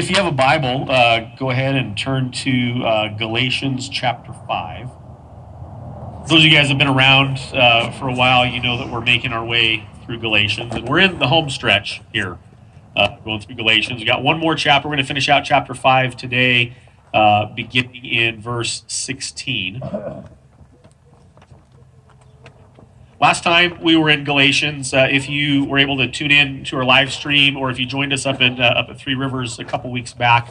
if you have a Bible, uh, go ahead and turn to uh, Galatians chapter 5. Those of you guys have been around uh, for a while, you know that we're making our way through Galatians, and we're in the home stretch here, uh, going through Galatians. we got one more chapter. We're going to finish out chapter 5 today, uh, beginning in verse 16. Last time we were in Galatians, uh, if you were able to tune in to our live stream, or if you joined us up in uh, up at Three Rivers a couple weeks back,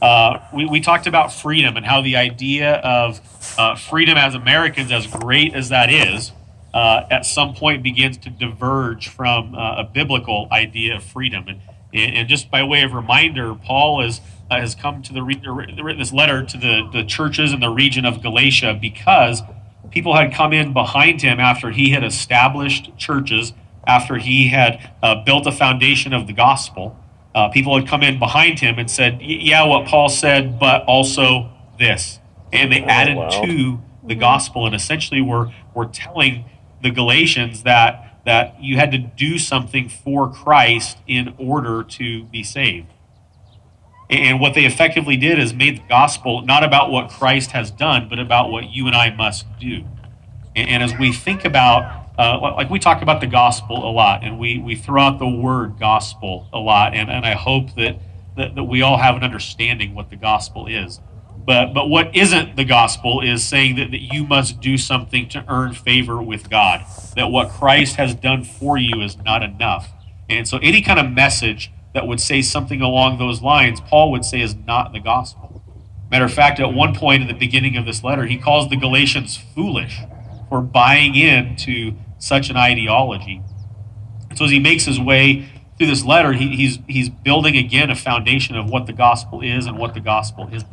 uh, we, we talked about freedom and how the idea of uh, freedom as Americans, as great as that is, uh, at some point begins to diverge from uh, a biblical idea of freedom. And, and just by way of reminder, Paul is, has come to the written this letter to the, the churches in the region of Galatia because people had come in behind him after he had established churches, after he had uh, built a foundation of the gospel. Uh, people had come in behind him and said, Yeah, what Paul said, but also this. And they oh, added wow. to the gospel and essentially were, were telling the Galatians that, that you had to do something for Christ in order to be saved. And what they effectively did is made the gospel not about what Christ has done, but about what you and I must do. And as we think about, uh, like we talk about the gospel a lot, and we, we throw out the word gospel a lot, and, and I hope that, that, that we all have an understanding what the gospel is. But, but what isn't the gospel is saying that, that you must do something to earn favor with God, that what Christ has done for you is not enough. And so any kind of message that would say something along those lines, Paul would say is not the gospel. Matter of fact, at one point in the beginning of this letter, he calls the Galatians foolish for buying into such an ideology. So as he makes his way through this letter, he, he's, he's building again a foundation of what the gospel is and what the gospel isn't.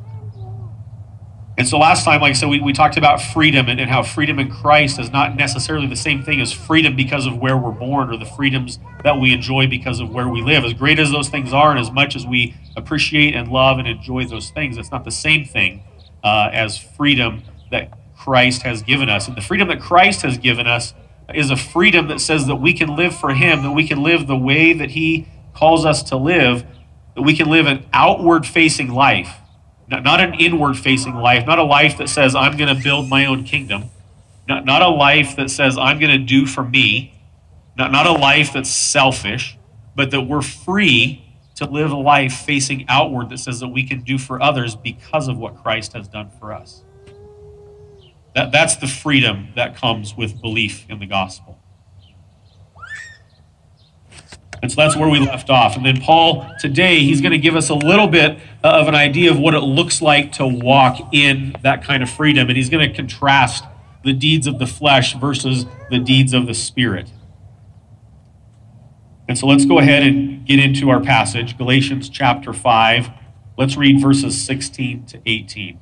And so last time, like I said, we, we talked about freedom and, and how freedom in Christ is not necessarily the same thing as freedom because of where we're born or the freedoms that we enjoy because of where we live. As great as those things are, and as much as we appreciate and love and enjoy those things, it's not the same thing uh, as freedom that Christ has given us. And the freedom that Christ has given us is a freedom that says that we can live for Him, that we can live the way that He calls us to live, that we can live an outward facing life not not an inward facing life, not a life that says, I'm going to build my own kingdom, not, not a life that says, I'm going to do for me, not, not a life that's selfish, but that we're free to live a life facing outward that says that we can do for others because of what Christ has done for us. That, that's the freedom that comes with belief in the gospel. And so that's where we left off. And then Paul, today, he's going to give us a little bit uh, of an idea of what it looks like to walk in that kind of freedom. And he's going to contrast the deeds of the flesh versus the deeds of the spirit. And so let's go ahead and get into our passage, Galatians chapter 5. Let's read verses 16 to 18.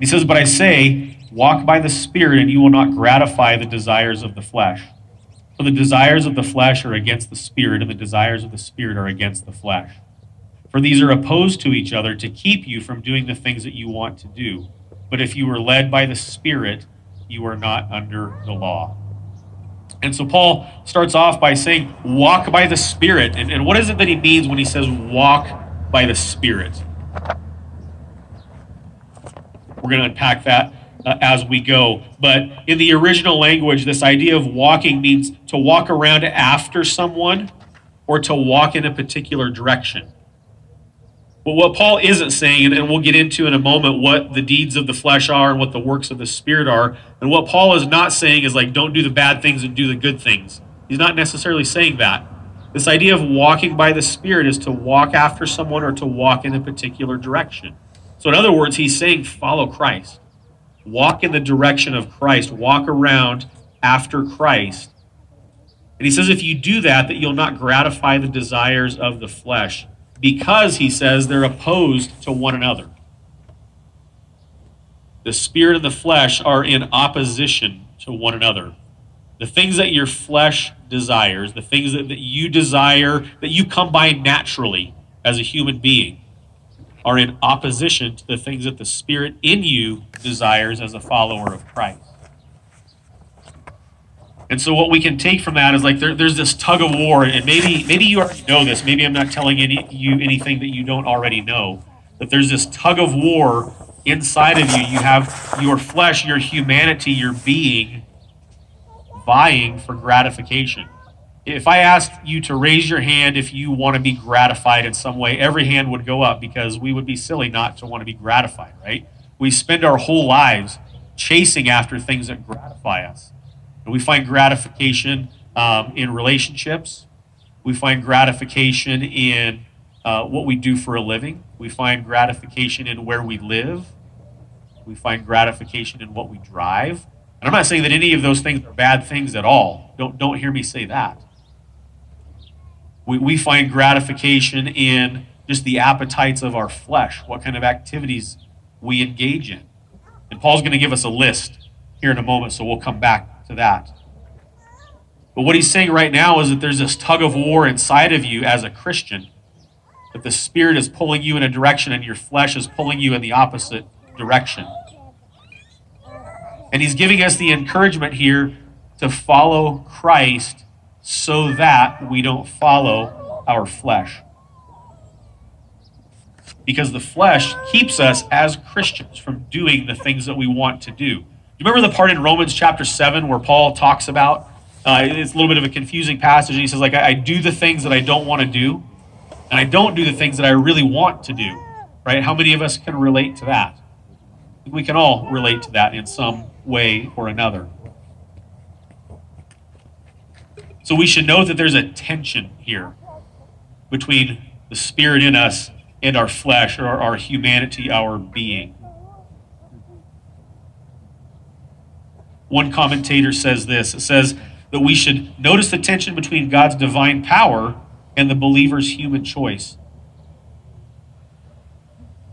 He says, But I say, walk by the Spirit, and you will not gratify the desires of the flesh. For the desires of the flesh are against the spirit, and the desires of the spirit are against the flesh. For these are opposed to each other to keep you from doing the things that you want to do. But if you are led by the Spirit, you are not under the law. And so Paul starts off by saying, walk by the Spirit. And, and what is it that he means when he says walk by the Spirit? We're going to unpack that uh, as we go. But in the original language, this idea of walking means to walk around after someone or to walk in a particular direction. But what Paul isn't saying, and we'll get into in a moment what the deeds of the flesh are and what the works of the Spirit are, and what Paul is not saying is like, don't do the bad things and do the good things. He's not necessarily saying that. This idea of walking by the Spirit is to walk after someone or to walk in a particular direction. So, in other words, he's saying, follow Christ. Walk in the direction of Christ. Walk around after Christ. And he says, if you do that, that you'll not gratify the desires of the flesh, because he says they're opposed to one another. The spirit and the flesh are in opposition to one another. The things that your flesh desires, the things that, that you desire, that you come by naturally as a human being, are in opposition to the things that the Spirit in you desires as a follower of Christ. And so what we can take from that is like there, there's this tug of war, and maybe maybe you already know this. Maybe I'm not telling any, you anything that you don't already know. But there's this tug of war inside of you. You have your flesh, your humanity, your being vying for gratification. If I asked you to raise your hand if you want to be gratified in some way, every hand would go up because we would be silly not to want to be gratified, right? We spend our whole lives chasing after things that gratify us. And we find gratification um, in relationships. We find gratification in uh, what we do for a living. We find gratification in where we live. We find gratification in what we drive. And I'm not saying that any of those things are bad things at all. Don't, don't hear me say that. We, we find gratification in just the appetites of our flesh, what kind of activities we engage in. And Paul's going to give us a list here in a moment, so we'll come back to that. But what he's saying right now is that there's this tug of war inside of you as a Christian, that the Spirit is pulling you in a direction and your flesh is pulling you in the opposite direction. And he's giving us the encouragement here to follow Christ so that we don't follow our flesh. Because the flesh keeps us as Christians from doing the things that we want to do. You remember the part in Romans chapter 7 where Paul talks about uh, it's a little bit of a confusing passage. He says, like, I, I do the things that I don't want to do, and I don't do the things that I really want to do. Right? How many of us can relate to that? We can all relate to that in some way or another. So we should know that there's a tension here between the spirit in us and our flesh, or our humanity, our being. One commentator says this it says that we should notice the tension between God's divine power and the believer's human choice.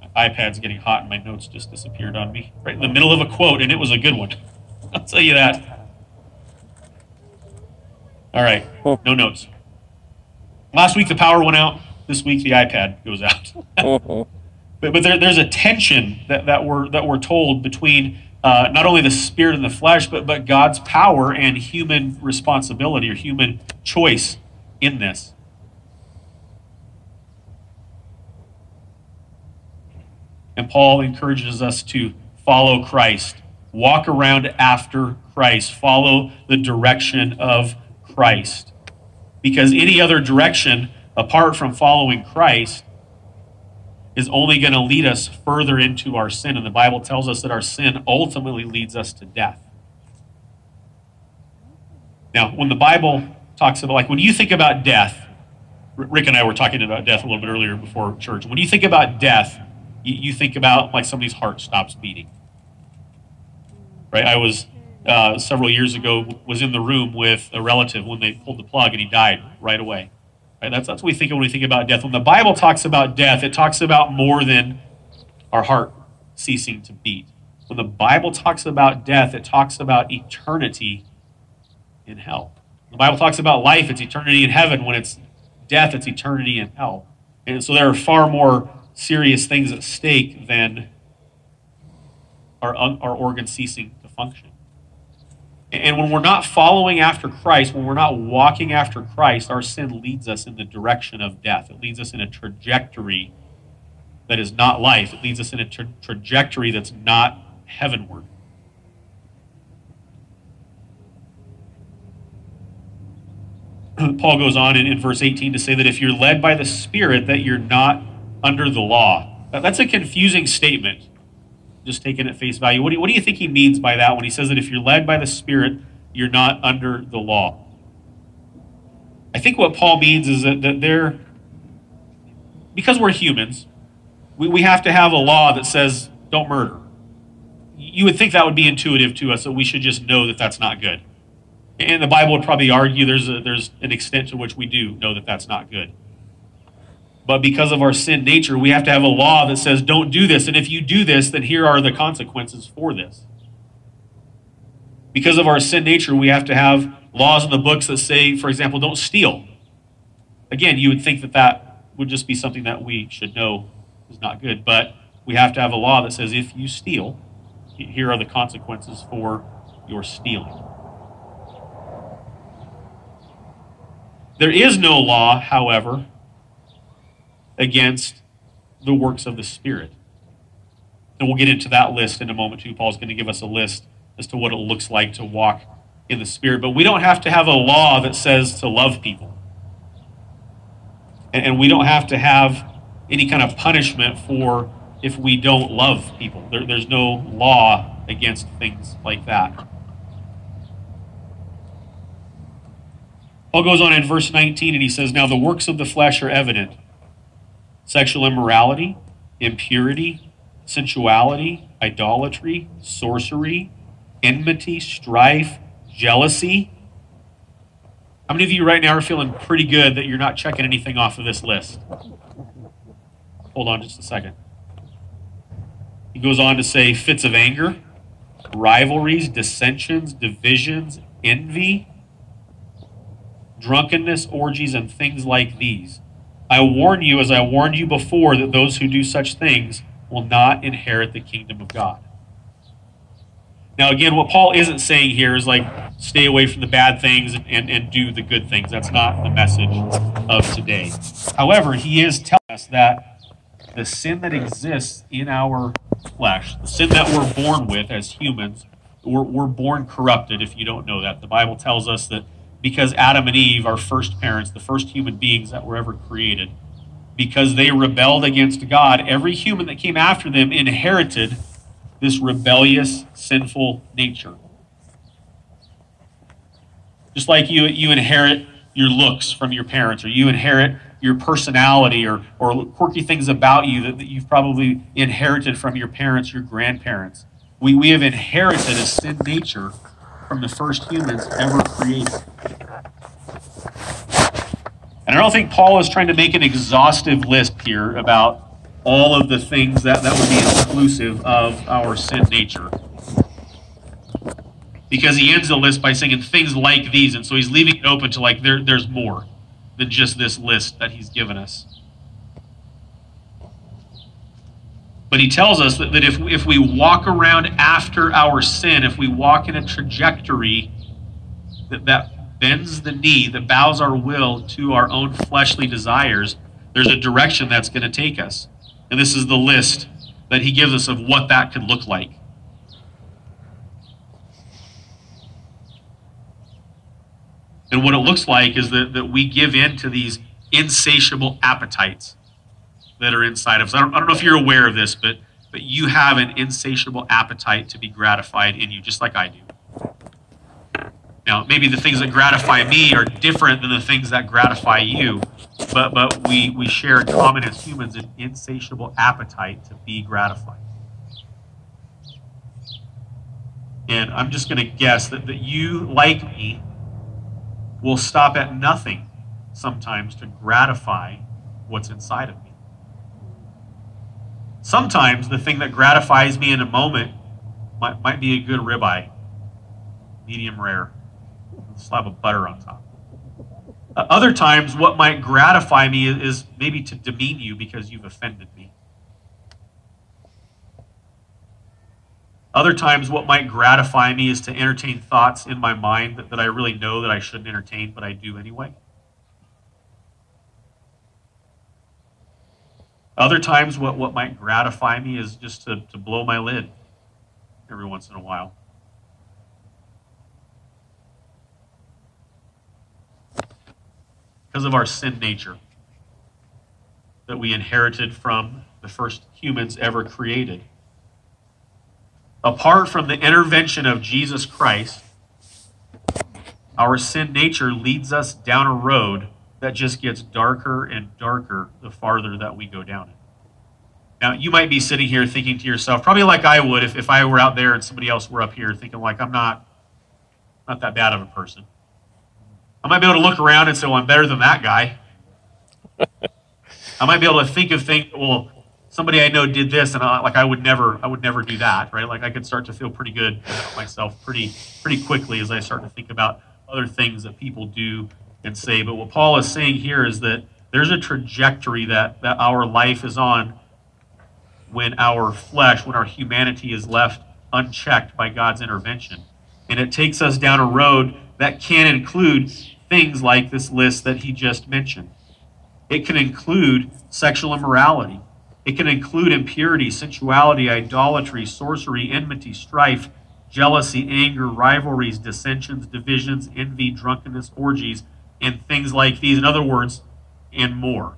My iPad's getting hot, and my notes just disappeared on me right in the middle of a quote, and it was a good one. I'll tell you that. All right, no notes. Last week the power went out. This week the iPad goes out. but but there, there's a tension that, that we're that we're told between uh, not only the spirit and the flesh, but but God's power and human responsibility or human choice in this. And Paul encourages us to follow Christ, walk around after Christ, follow the direction of Christ. Because any other direction apart from following Christ is only going to lead us further into our sin. And the Bible tells us that our sin ultimately leads us to death. Now, when the Bible talks about, like, when you think about death, Rick and I were talking about death a little bit earlier before church. When you think about death, you, you think about like somebody's heart stops beating. Right? I was uh, several years ago was in the room with a relative when they pulled the plug and he died right away. Right? That's, that's what we think when we think about death. When the Bible talks about death, it talks about more than our heart ceasing to beat. When the Bible talks about death, it talks about eternity in hell. The Bible talks about life, it's eternity in heaven. When it's death, it's eternity in hell. And so there are far more serious things at stake than our, our organs ceasing to function. And when we're not following after Christ, when we're not walking after Christ, our sin leads us in the direction of death. It leads us in a trajectory that is not life. It leads us in a tra- trajectory that's not heavenward. Paul goes on in, in, verse 18 to say that if you're led by the Spirit, that you're not under the law. That's a confusing statement just taken at face value. What do, you, what do you think he means by that when he says that if you're led by the Spirit, you're not under the law? I think what Paul means is that, that they're, because we're humans, we, we have to have a law that says don't murder. You would think that would be intuitive to us, that we should just know that that's not good. And the Bible would probably argue there's, a, there's an extent to which we do know that that's not good. But because of our sin nature, we have to have a law that says, don't do this. And if you do this, then here are the consequences for this. Because of our sin nature, we have to have laws in the books that say, for example, don't steal. Again, you would think that that would just be something that we should know is not good. But we have to have a law that says, if you steal, here are the consequences for your stealing. There is no law, however, against the works of the Spirit. And we'll get into that list in a moment, too. Paul's going to give us a list as to what it looks like to walk in the Spirit. But we don't have to have a law that says to love people. And, we don't have to have any kind of punishment for if we don't love people. There, there's no law against things like that. Paul goes on in verse 19 and he says, Now the works of the flesh are evident sexual immorality, impurity, sensuality, idolatry, sorcery, enmity, strife, jealousy. How many of you right now are feeling pretty good that you're not checking anything off of this list? Hold on just a second. He goes on to say fits of anger, rivalries, dissensions, divisions, envy, drunkenness, orgies, and things like these. I warn you, as I warned you before, that those who do such things will not inherit the kingdom of God. Now, again, what Paul isn't saying here is like stay away from the bad things and, and, and do the good things. That's not the message of today. However, he is telling us that the sin that exists in our flesh, the sin that we're born with as humans, we're, we're born corrupted if you don't know that. The Bible tells us that because Adam and Eve, our first parents, the first human beings that were ever created, because they rebelled against God, every human that came after them inherited this rebellious, sinful nature. Just like you, you inherit your looks from your parents, or you inherit your personality, or, or quirky things about you that, that you've probably inherited from your parents, your grandparents. We, we have inherited a sin nature from the first humans ever created. And I don't think Paul is trying to make an exhaustive list here about all of the things that, that would be exclusive of our sin nature. Because he ends the list by saying things like these, and so he's leaving it open to like there, there's more than just this list that he's given us. But he tells us that, that if, if we walk around after our sin, if we walk in a trajectory that, that bends the knee, that bows our will to our own fleshly desires, there's a direction that's going to take us. And this is the list that he gives us of what that could look like. And what it looks like is that, that we give in to these insatiable appetites that are inside of us. I don't, I don't know if you're aware of this, but but you have an insatiable appetite to be gratified in you, just like I do. Now, maybe the things that gratify me are different than the things that gratify you, but but we we share in common as humans an insatiable appetite to be gratified. And I'm just going to guess that, that you, like me, will stop at nothing sometimes to gratify what's inside of me. Sometimes the thing that gratifies me in a moment might, might be a good ribeye, medium rare, slab of butter on top. Uh, other times, what might gratify me is, is maybe to demean you because you've offended me. Other times, what might gratify me is to entertain thoughts in my mind that, that I really know that I shouldn't entertain, but I do anyway. Other times, what, what might gratify me is just to, to blow my lid every once in a while. Because of our sin nature that we inherited from the first humans ever created. Apart from the intervention of Jesus Christ, our sin nature leads us down a road that just gets darker and darker the farther that we go down it. Now, you might be sitting here thinking to yourself, probably like I would if, if I were out there and somebody else were up here, thinking like, I'm not, not that bad of a person. I might be able to look around and say, well, I'm better than that guy. I might be able to think of things, well, somebody I know did this, and I, like I would never, I would never do that, right? Like I could start to feel pretty good about myself pretty, pretty quickly as I start to think about other things that people do and say. But what Paul is saying here is that there's a trajectory that, that our life is on when our flesh, when our humanity is left unchecked by God's intervention. And it takes us down a road that can include things like this list that he just mentioned. It can include sexual immorality. It can include impurity, sensuality, idolatry, sorcery, enmity, strife, jealousy, anger, rivalries, dissensions, divisions, envy, drunkenness, orgies, and things like these. In other words, and more.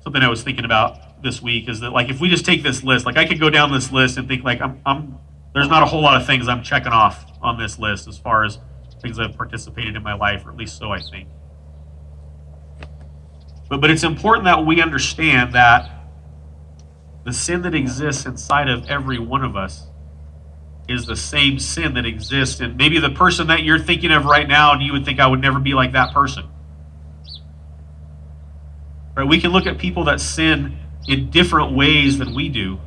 Something I was thinking about this week is that, like, if we just take this list, like, I could go down this list and think, like, I'm, I'm there's not a whole lot of things I'm checking off on this list as far as things I've participated in my life, or at least so I think. But, but it's important that we understand that the sin that exists inside of every one of us is the same sin that exists And maybe the person that you're thinking of right now, and you would think I would never be like that person. Right? We can look at people that sin in different ways than we do,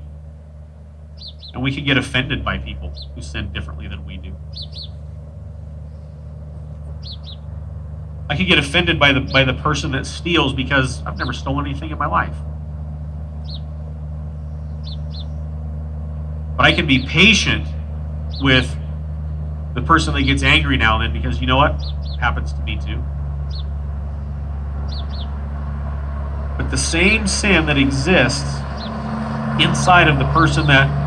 and we can get offended by people who sin differently than we do. I could get offended by the by the person that steals because I've never stolen anything in my life. But I can be patient with the person that gets angry now and then because you know what? Happens to me too. But the same sin that exists inside of the person that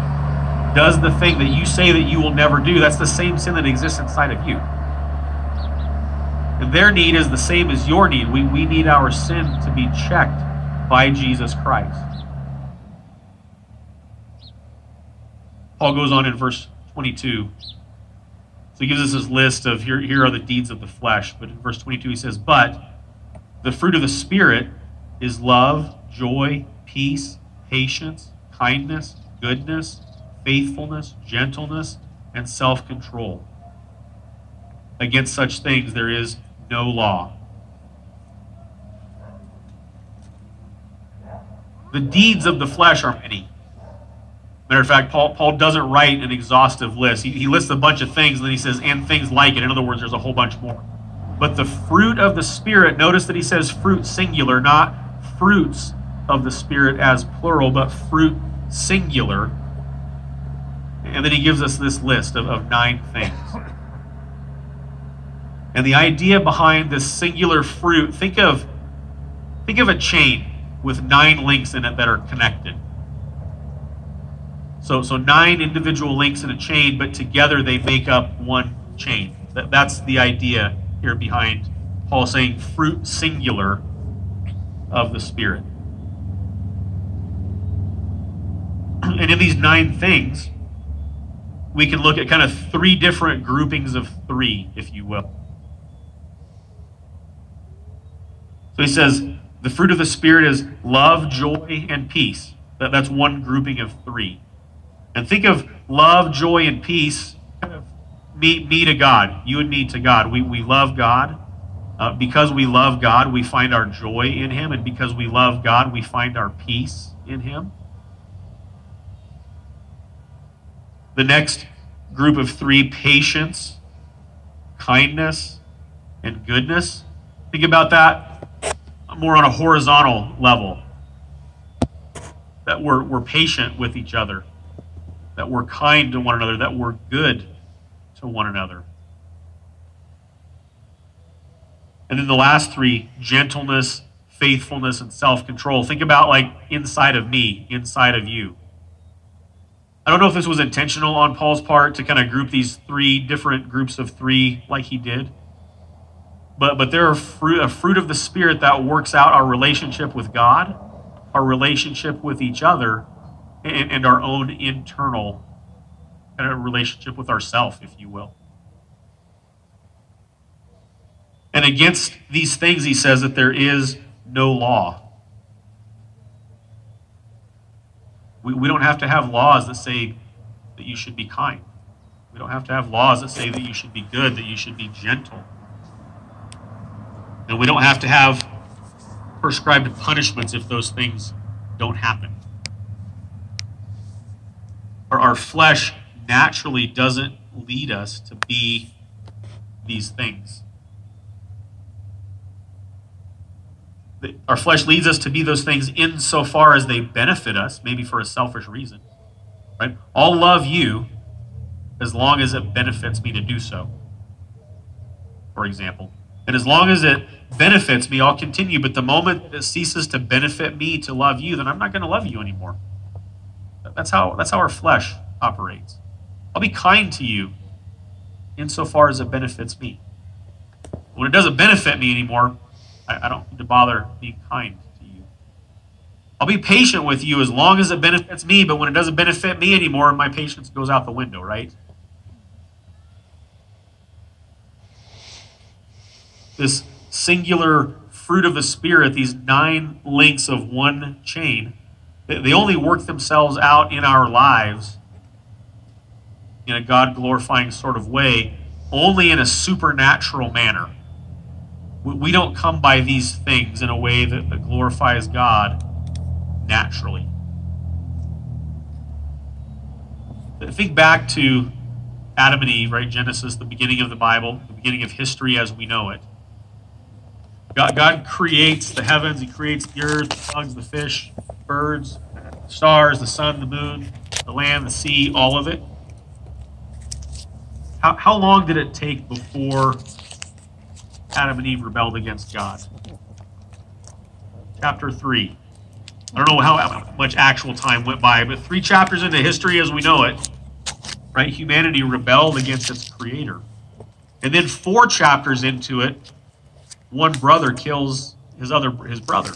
does the thing that you say that you will never do, that's the same sin that exists inside of you. And their need is the same as your need. We, we need our sin to be checked by Jesus Christ. Paul goes on in verse 22. So he gives us this list of here, here are the deeds of the flesh. But in verse 22, he says, But the fruit of the Spirit is love, joy, peace, patience, kindness, goodness, faithfulness, gentleness, and self control. Against such things there is no law. The deeds of the flesh are many. Matter of fact, Paul, Paul doesn't write an exhaustive list. He, he lists a bunch of things, and then he says, and things like it. In other words, there's a whole bunch more. But the fruit of the Spirit, notice that he says fruit singular, not fruits of the Spirit as plural, but fruit singular. And then he gives us this list of, of nine things. And the idea behind this singular fruit, think of think of a chain with nine links in it that are connected. So, so nine individual links in a chain, but together they make up one chain. That, that's the idea here behind Paul saying fruit singular of the Spirit. And in these nine things, we can look at kind of three different groupings of three, if you will. So he says, the fruit of the Spirit is love, joy, and peace. That, that's one grouping of three. And think of love, joy, and peace, me, me to God, you and me to God. We, we love God. Uh, because we love God, we find our joy in Him. And because we love God, we find our peace in Him. The next group of three patience, kindness, and goodness. Think about that more on a horizontal level. That we're, we're patient with each other that we're kind to one another, that we're good to one another. And then the last three gentleness, faithfulness, and self control. Think about like inside of me, inside of you. I don't know if this was intentional on Paul's part to kind of group these three different groups of three like he did. But, but they're a fruit, a fruit of the Spirit that works out our relationship with God, our relationship with each other, and, and our own internal kind of relationship with ourself, if you will. And against these things, he says that there is no law. We, we don't have to have laws that say that you should be kind. We don't have to have laws that say that you should be good, that you should be gentle. And we don't have to have prescribed punishments if those things don't happen our, our flesh naturally doesn't lead us to be these things. Our flesh leads us to be those things insofar as they benefit us, maybe for a selfish reason. Right? I'll love you as long as it benefits me to do so. For example. And as long as it benefits me, I'll continue. But the moment it ceases to benefit me to love you, then I'm not going to love you anymore. That's how that's how our flesh operates. I'll be kind to you insofar as it benefits me. When it doesn't benefit me anymore, I, I don't need to bother being kind to you. I'll be patient with you as long as it benefits me, but when it doesn't benefit me anymore, my patience goes out the window, right? This singular fruit of the Spirit, these nine links of one chain, they only work themselves out in our lives in a God glorifying sort of way, only in a supernatural manner. We don't come by these things in a way that, glorifies God naturally. Think back to Adam and Eve, right? Genesis, the beginning of the Bible, the beginning of history as we know it. God, God creates the heavens, He creates the earth, the bugs, the fish, birds, stars, the sun, the moon, the land, the sea, all of it. How, how long did it take before Adam and Eve rebelled against God? Chapter 3. I don't know how much actual time went by, but three chapters into history as we know it, right? Humanity rebelled against its creator. And then four chapters into it, one brother kills his other his brother.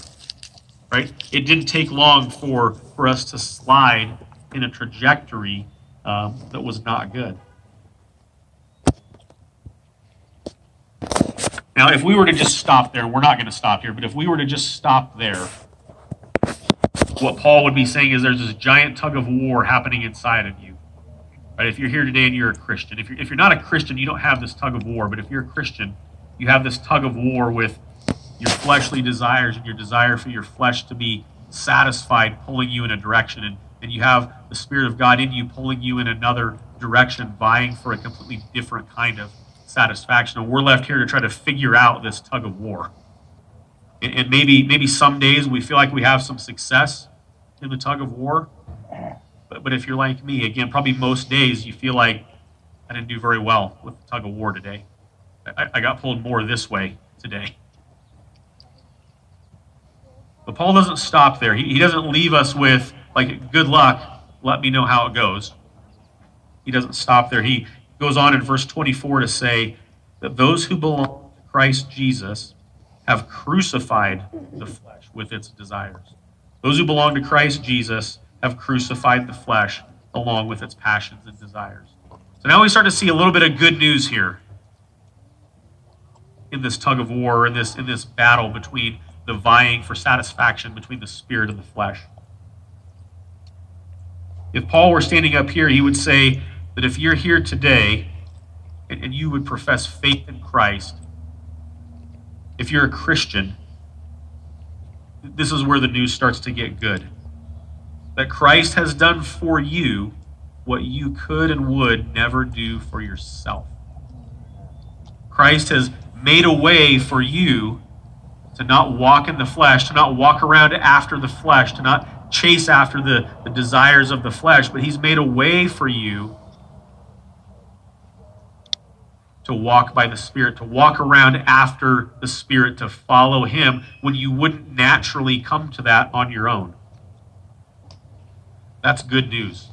Right? It didn't take long for for us to slide in a trajectory um, that was not good. Now, if we were to just stop there, we're not going to stop here, but if we were to just stop there, what Paul would be saying is there's this giant tug of war happening inside of you. Right? If you're here today and you're a Christian, if you're, if you're not a Christian, you don't have this tug of war, but if you're a Christian, you have this tug of war with your fleshly desires and your desire for your flesh to be satisfied, pulling you in a direction. And, and you have the Spirit of God in you pulling you in another direction, vying for a completely different kind of satisfaction. And we're left here to try to figure out this tug of war. And, and maybe maybe some days we feel like we have some success in the tug of war. But, but if you're like me, again, probably most days you feel like I didn't do very well with the tug of war today. I, I got pulled more this way today. But Paul doesn't stop there. He, he doesn't leave us with, like, good luck, let me know how it goes. He doesn't stop there. He, goes on in verse 24 to say that those who belong to Christ Jesus have crucified the flesh with its desires. Those who belong to Christ Jesus have crucified the flesh along with its passions and desires. So now we start to see a little bit of good news here in this tug of war, in this in this battle between the vying for satisfaction between the spirit and the flesh. If Paul were standing up here, he would say, that if you're here today and, and you would profess faith in Christ, if you're a Christian, this is where the news starts to get good. That Christ has done for you what you could and would never do for yourself. Christ has made a way for you to not walk in the flesh, to not walk around after the flesh, to not chase after the, the desires of the flesh, but He's made a way for you to walk by the Spirit, to walk around after the Spirit, to follow Him when you wouldn't naturally come to that on your own. That's good news.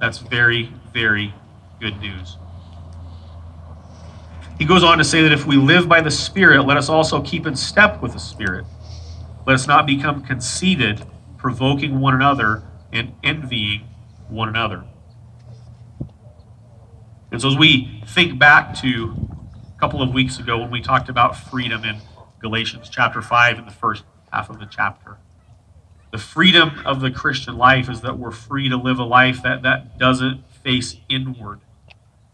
That's very, very good news. He goes on to say that if we live by the Spirit, let us also keep in step with the Spirit. Let us not become conceited, provoking one another and envying one another. And so as we think back to a couple of weeks ago when we talked about freedom in Galatians chapter 5 in the first half of the chapter, the freedom of the Christian life is that we're free to live a life that, that doesn't face inward.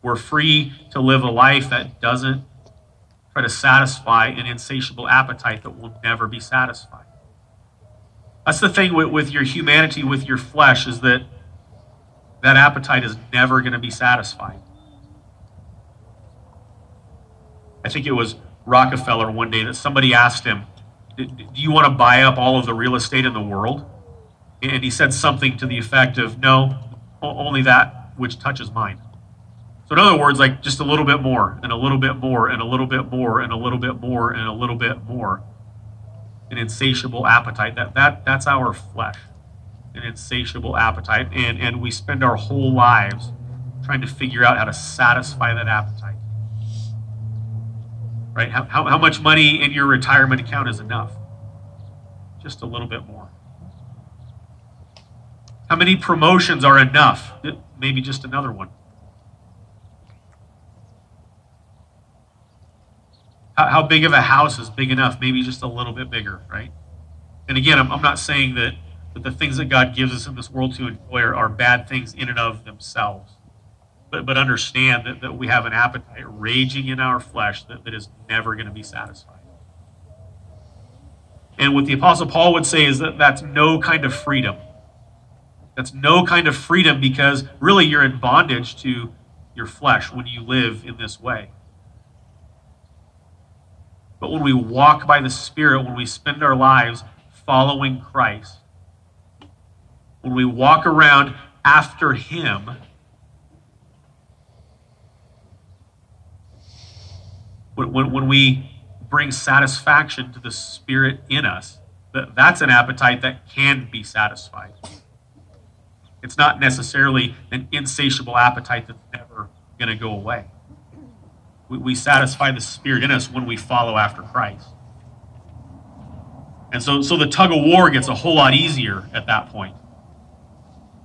We're free to live a life that doesn't try to satisfy an insatiable appetite that will never be satisfied. That's the thing with, with your humanity, with your flesh, is that that appetite is never going to be satisfied. I think it was Rockefeller one day that somebody asked him, Do you want to buy up all of the real estate in the world? And he said something to the effect of, No, only that which touches mine. So, in other words, like just a little bit more, and a little bit more, and a little bit more, and a little bit more, and a little bit more. An insatiable appetite. That, that, that's our flesh. An insatiable appetite. And, and we spend our whole lives trying to figure out how to satisfy that appetite. Right? How, how, how much money in your retirement account is enough? Just a little bit more. How many promotions are enough? Maybe just another one. How, big of a house is big enough? Maybe just a little bit bigger, right? And again, I'm, I'm not saying that, that the things that God gives us in this world to enjoy are, are bad things in and of themselves. But, but understand that, that we have an appetite raging in our flesh that, that is never going to be satisfied. And what the Apostle Paul would say is that that's no kind of freedom. That's no kind of freedom because really you're in bondage to your flesh when you live in this way. But when we walk by the Spirit, when we spend our lives following Christ, when we walk around after Him, when, when, when we bring satisfaction to the Spirit in us, that, that's an appetite that can be satisfied. It's not necessarily an insatiable appetite that's never going to go away. We, we satisfy the Spirit in us when we follow after Christ. And so, so the tug of war gets a whole lot easier at that point.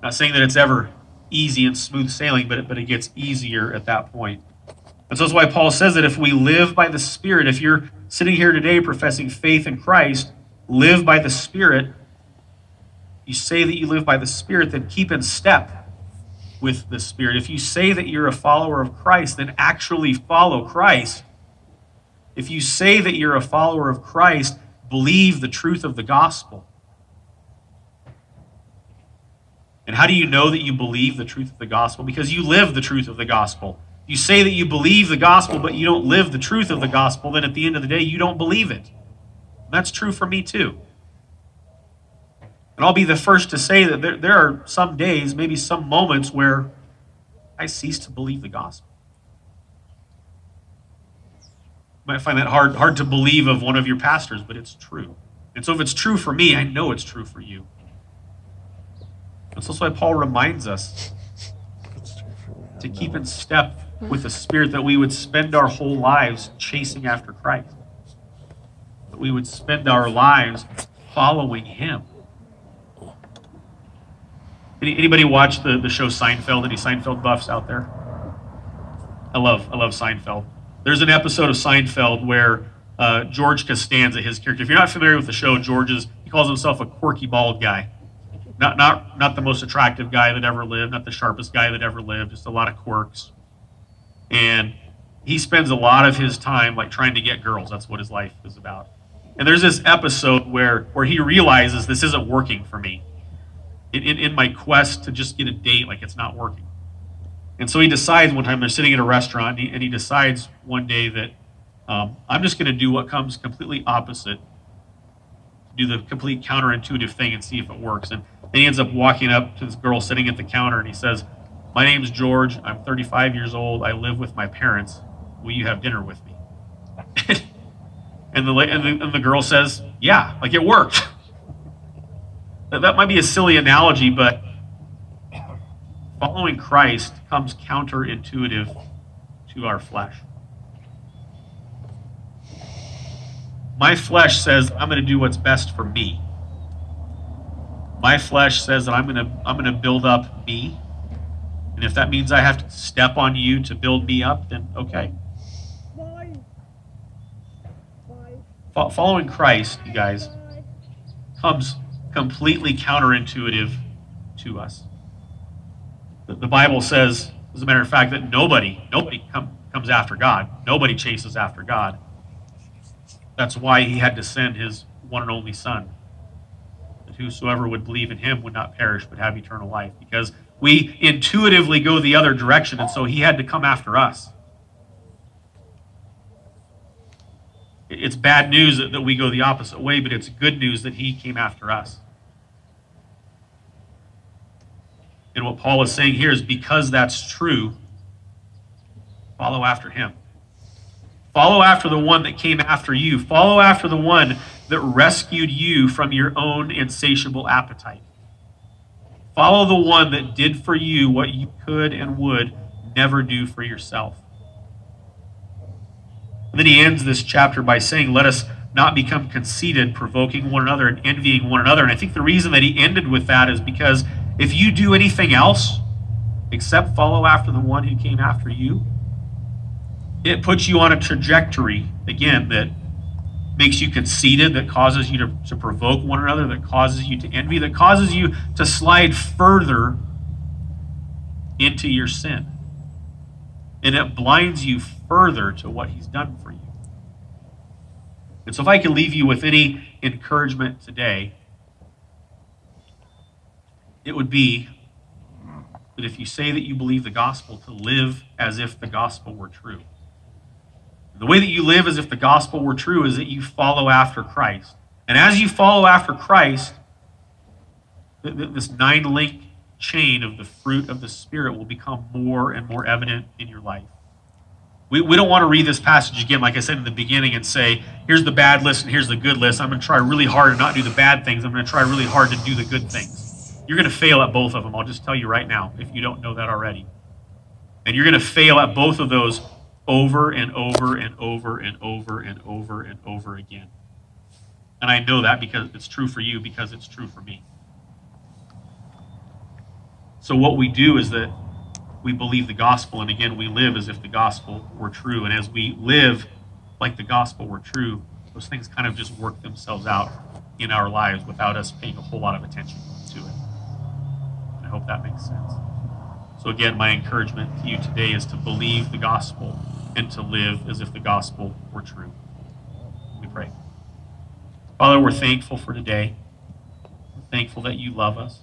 Not saying that it's ever easy and smooth sailing, but it, but it gets easier at that point. And so that's why Paul says that if we live by the Spirit, if you're sitting here today professing faith in Christ, live by the Spirit, you say that you live by the Spirit, then keep in step with the Spirit. If you say that you're a follower of Christ, then actually follow Christ. If you say that you're a follower of Christ, believe the truth of the gospel. And how do you know that you believe the truth of the gospel? Because you live the truth of the gospel. You say that you believe the gospel, but you don't live the truth of the gospel, then at the end of the day, you don't believe it. That's true for me too. And I'll be the first to say that there, there are some days, maybe some moments where I cease to believe the gospel. You might find that hard, hard to believe of one of your pastors, but it's true. And so if it's true for me, I know it's true for you. That's so that's why Paul reminds us to keep in step with the Spirit that we would spend our whole lives chasing after Christ. That we would spend our lives following Him. Anybody watch the, the show Seinfeld? Any Seinfeld buffs out there? I love I love Seinfeld. There's an episode of Seinfeld where uh, George Costanza, his character. If you're not familiar with the show, George is he calls himself a quirky bald guy. Not not not the most attractive guy that ever lived, not the sharpest guy that ever lived. Just a lot of quirks, and he spends a lot of his time like trying to get girls. That's what his life is about. And there's this episode where where he realizes this isn't working for me in, in, my quest to just get a date, like it's not working. And so he decides one time they're sitting at a restaurant, and he, and he decides one day that um, I'm just going to do what comes completely opposite, do the complete counterintuitive thing and see if it works. And then he ends up walking up to this girl sitting at the counter, and he says, "My name's George. I'm 35 years old. I live with my parents. Will you have dinner with me?" and the and the, and the girl says, "Yeah, like it worked." that might be a silly analogy, but following Christ comes counterintuitive to our flesh. My flesh says I'm going to do what's best for me. My flesh says that I'm going to I'm going to build up me. And if that means I have to step on you to build me up, then okay. Following Christ, you guys, comes completely counterintuitive to us. The, Bible says, as a matter of fact, that nobody, nobody come, comes after God. Nobody chases after God. That's why he had to send his one and only Son, that whosoever would believe in him would not perish but have eternal life. Because we intuitively go the other direction, and so he had to come after us. It's bad news that we go the opposite way, but it's good news that he came after us. And what Paul is saying here is because that's true, follow after him. Follow after the one that came after you. Follow after the one that rescued you from your own insatiable appetite. Follow the one that did for you what you could and would never do for yourself. And then he ends this chapter by saying, Let us not become conceited, provoking one another and envying one another. And I think the reason that he ended with that is because if you do anything else except follow after the one who came after you, it puts you on a trajectory, again, that makes you conceited, that causes you to, to provoke one another, that causes you to envy, that causes you to slide further into your sin. And it blinds you further to what he's done for you. And so, if I can leave you with any encouragement today, it would be that if you say that you believe the gospel, to live as if the gospel were true. The way that you live as if the gospel were true is that you follow after Christ. And as you follow after Christ, this nine link chain of the fruit of the Spirit will become more and more evident in your life. We, we don't want to read this passage again, like I said in the beginning, and say, here's the bad list and here's the good list. I'm going to try really hard to not do the bad things. I'm going to try really hard to do the good things. You're going to fail at both of them. I'll just tell you right now, if you don't know that already. And you're going to fail at both of those over and over and over and over and over and over again. And I know that because it's true for you, because it's true for me. So, what we do is that we believe the gospel, and again, we live as if the gospel were true. And as we live like the gospel were true, those things kind of just work themselves out in our lives without us paying a whole lot of attention hope that makes sense. So, again, my encouragement to you today is to believe the gospel and to live as if the gospel were true. We pray. Father, we're thankful for today. We're thankful that you love us.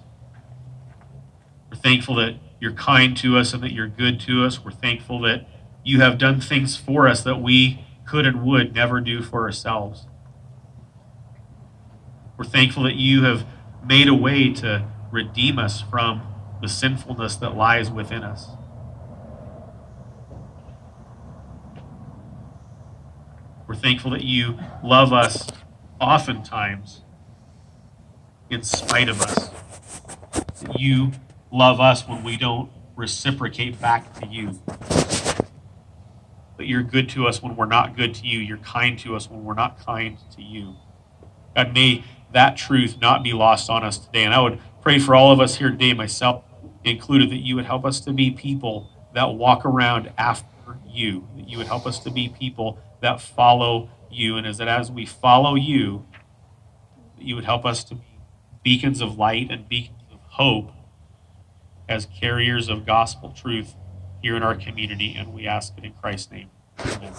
We're thankful that you're kind to us and that you're good to us. We're thankful that you have done things for us that we could and would never do for ourselves. We're thankful that you have made a way to redeem us from the sinfulness that lies within us. We're thankful that you love us oftentimes in spite of us. That you love us when we don't reciprocate back to you. That you're good to us when we're not good to you. You're kind to us when we're not kind to you. God, may that truth not be lost on us today. And I would pray for all of us here today, myself included, that you would help us to be people that walk around after you, that you would help us to be people that follow you. And is that as we follow you, that you would help us to be beacons of light and beacons of hope as carriers of gospel truth here in our community. And we ask it in Christ's name. Amen.